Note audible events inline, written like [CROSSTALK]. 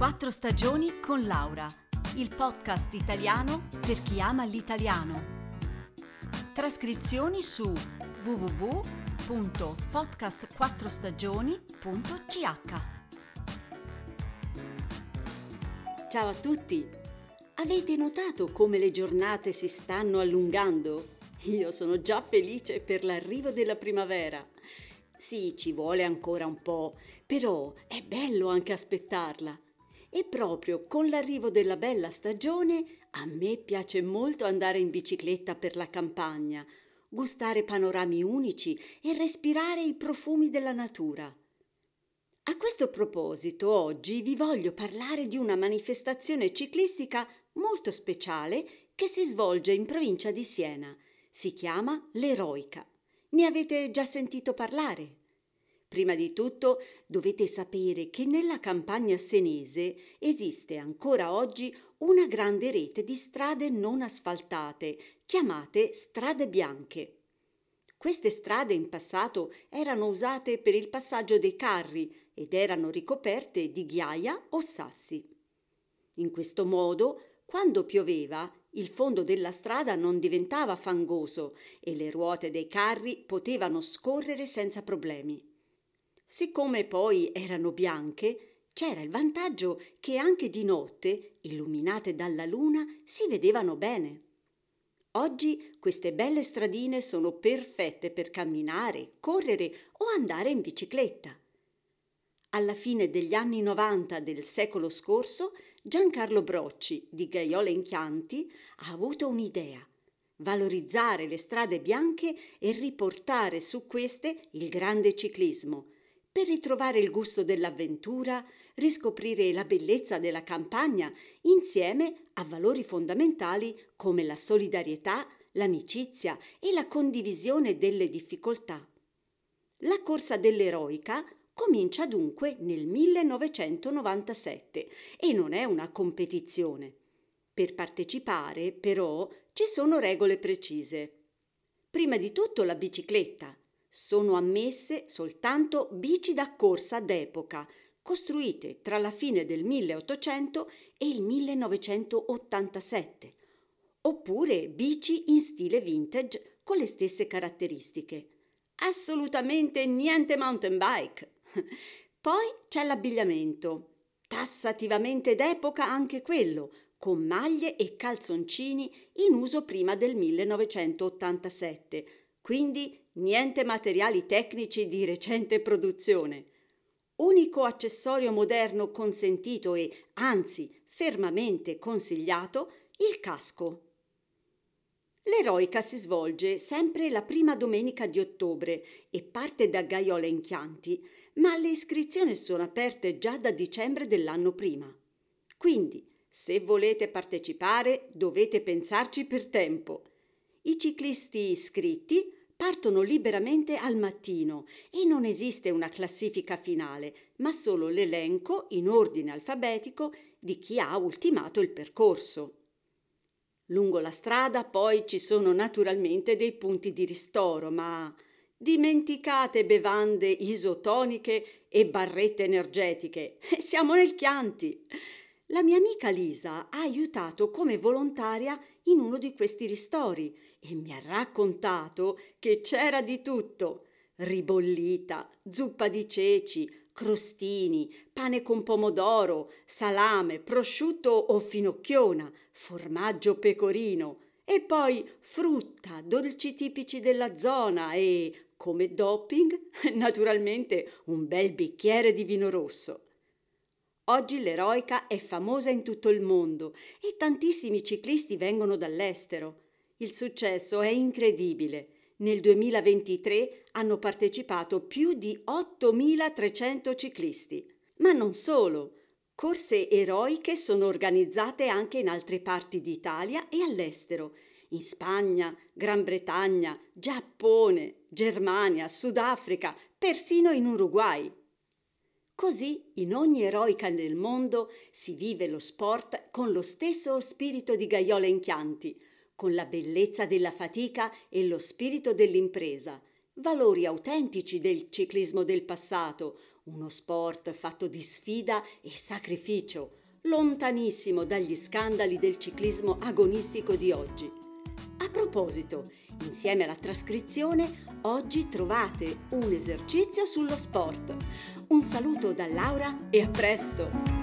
Quattro stagioni con Laura, il podcast italiano per chi ama l'italiano. Trascrizioni su www.podcastquattrostagioni.ch Ciao a tutti! Avete notato come le giornate si stanno allungando? Io sono già felice per l'arrivo della primavera. Sì, ci vuole ancora un po', però è bello anche aspettarla. E proprio con l'arrivo della bella stagione a me piace molto andare in bicicletta per la campagna, gustare panorami unici e respirare i profumi della natura. A questo proposito, oggi vi voglio parlare di una manifestazione ciclistica molto speciale che si svolge in provincia di Siena. Si chiama l'Eroica. Ne avete già sentito parlare? Prima di tutto dovete sapere che nella campagna senese esiste ancora oggi una grande rete di strade non asfaltate, chiamate strade bianche. Queste strade in passato erano usate per il passaggio dei carri ed erano ricoperte di ghiaia o sassi. In questo modo, quando pioveva, il fondo della strada non diventava fangoso e le ruote dei carri potevano scorrere senza problemi. Siccome poi erano bianche, c'era il vantaggio che anche di notte, illuminate dalla luna, si vedevano bene. Oggi queste belle stradine sono perfette per camminare, correre o andare in bicicletta. Alla fine degli anni 90 del secolo scorso, Giancarlo Brocci di Gaiola in Chianti ha avuto un'idea valorizzare le strade bianche e riportare su queste il grande ciclismo, per ritrovare il gusto dell'avventura, riscoprire la bellezza della campagna insieme a valori fondamentali come la solidarietà, l'amicizia e la condivisione delle difficoltà. La corsa dell'eroica comincia dunque nel 1997 e non è una competizione. Per partecipare, però, ci sono regole precise. Prima di tutto la bicicletta, sono ammesse soltanto bici da corsa d'epoca, costruite tra la fine del 1800 e il 1987, oppure bici in stile vintage con le stesse caratteristiche. Assolutamente niente mountain bike. [LAUGHS] Poi c'è l'abbigliamento, tassativamente d'epoca anche quello, con maglie e calzoncini in uso prima del 1987, quindi niente materiali tecnici di recente produzione. Unico accessorio moderno consentito e, anzi, fermamente consigliato, il casco. L'eroica si svolge sempre la prima domenica di ottobre e parte da Gaiola in Chianti, ma le iscrizioni sono aperte già da dicembre dell'anno prima. Quindi, se volete partecipare, dovete pensarci per tempo. I ciclisti iscritti partono liberamente al mattino e non esiste una classifica finale, ma solo l'elenco in ordine alfabetico di chi ha ultimato il percorso. Lungo la strada poi ci sono naturalmente dei punti di ristoro, ma dimenticate bevande isotoniche e barrette energetiche. [LAUGHS] Siamo nel Chianti. La mia amica Lisa ha aiutato come volontaria in uno di questi ristori e mi ha raccontato che c'era di tutto ribollita, zuppa di ceci, crostini, pane con pomodoro, salame, prosciutto o finocchiona, formaggio pecorino e poi frutta, dolci tipici della zona e, come doping, [LAUGHS] naturalmente un bel bicchiere di vino rosso. Oggi l'eroica è famosa in tutto il mondo e tantissimi ciclisti vengono dall'estero. Il successo è incredibile. Nel 2023 hanno partecipato più di 8.300 ciclisti. Ma non solo. Corse eroiche sono organizzate anche in altre parti d'Italia e all'estero, in Spagna, Gran Bretagna, Giappone, Germania, Sudafrica, persino in Uruguay. Così in ogni eroica del mondo si vive lo sport con lo stesso spirito di Gaiola in Chianti, con la bellezza della fatica e lo spirito dell'impresa, valori autentici del ciclismo del passato, uno sport fatto di sfida e sacrificio, lontanissimo dagli scandali del ciclismo agonistico di oggi. Proposito, insieme alla trascrizione, oggi trovate un esercizio sullo sport. Un saluto da Laura e a presto!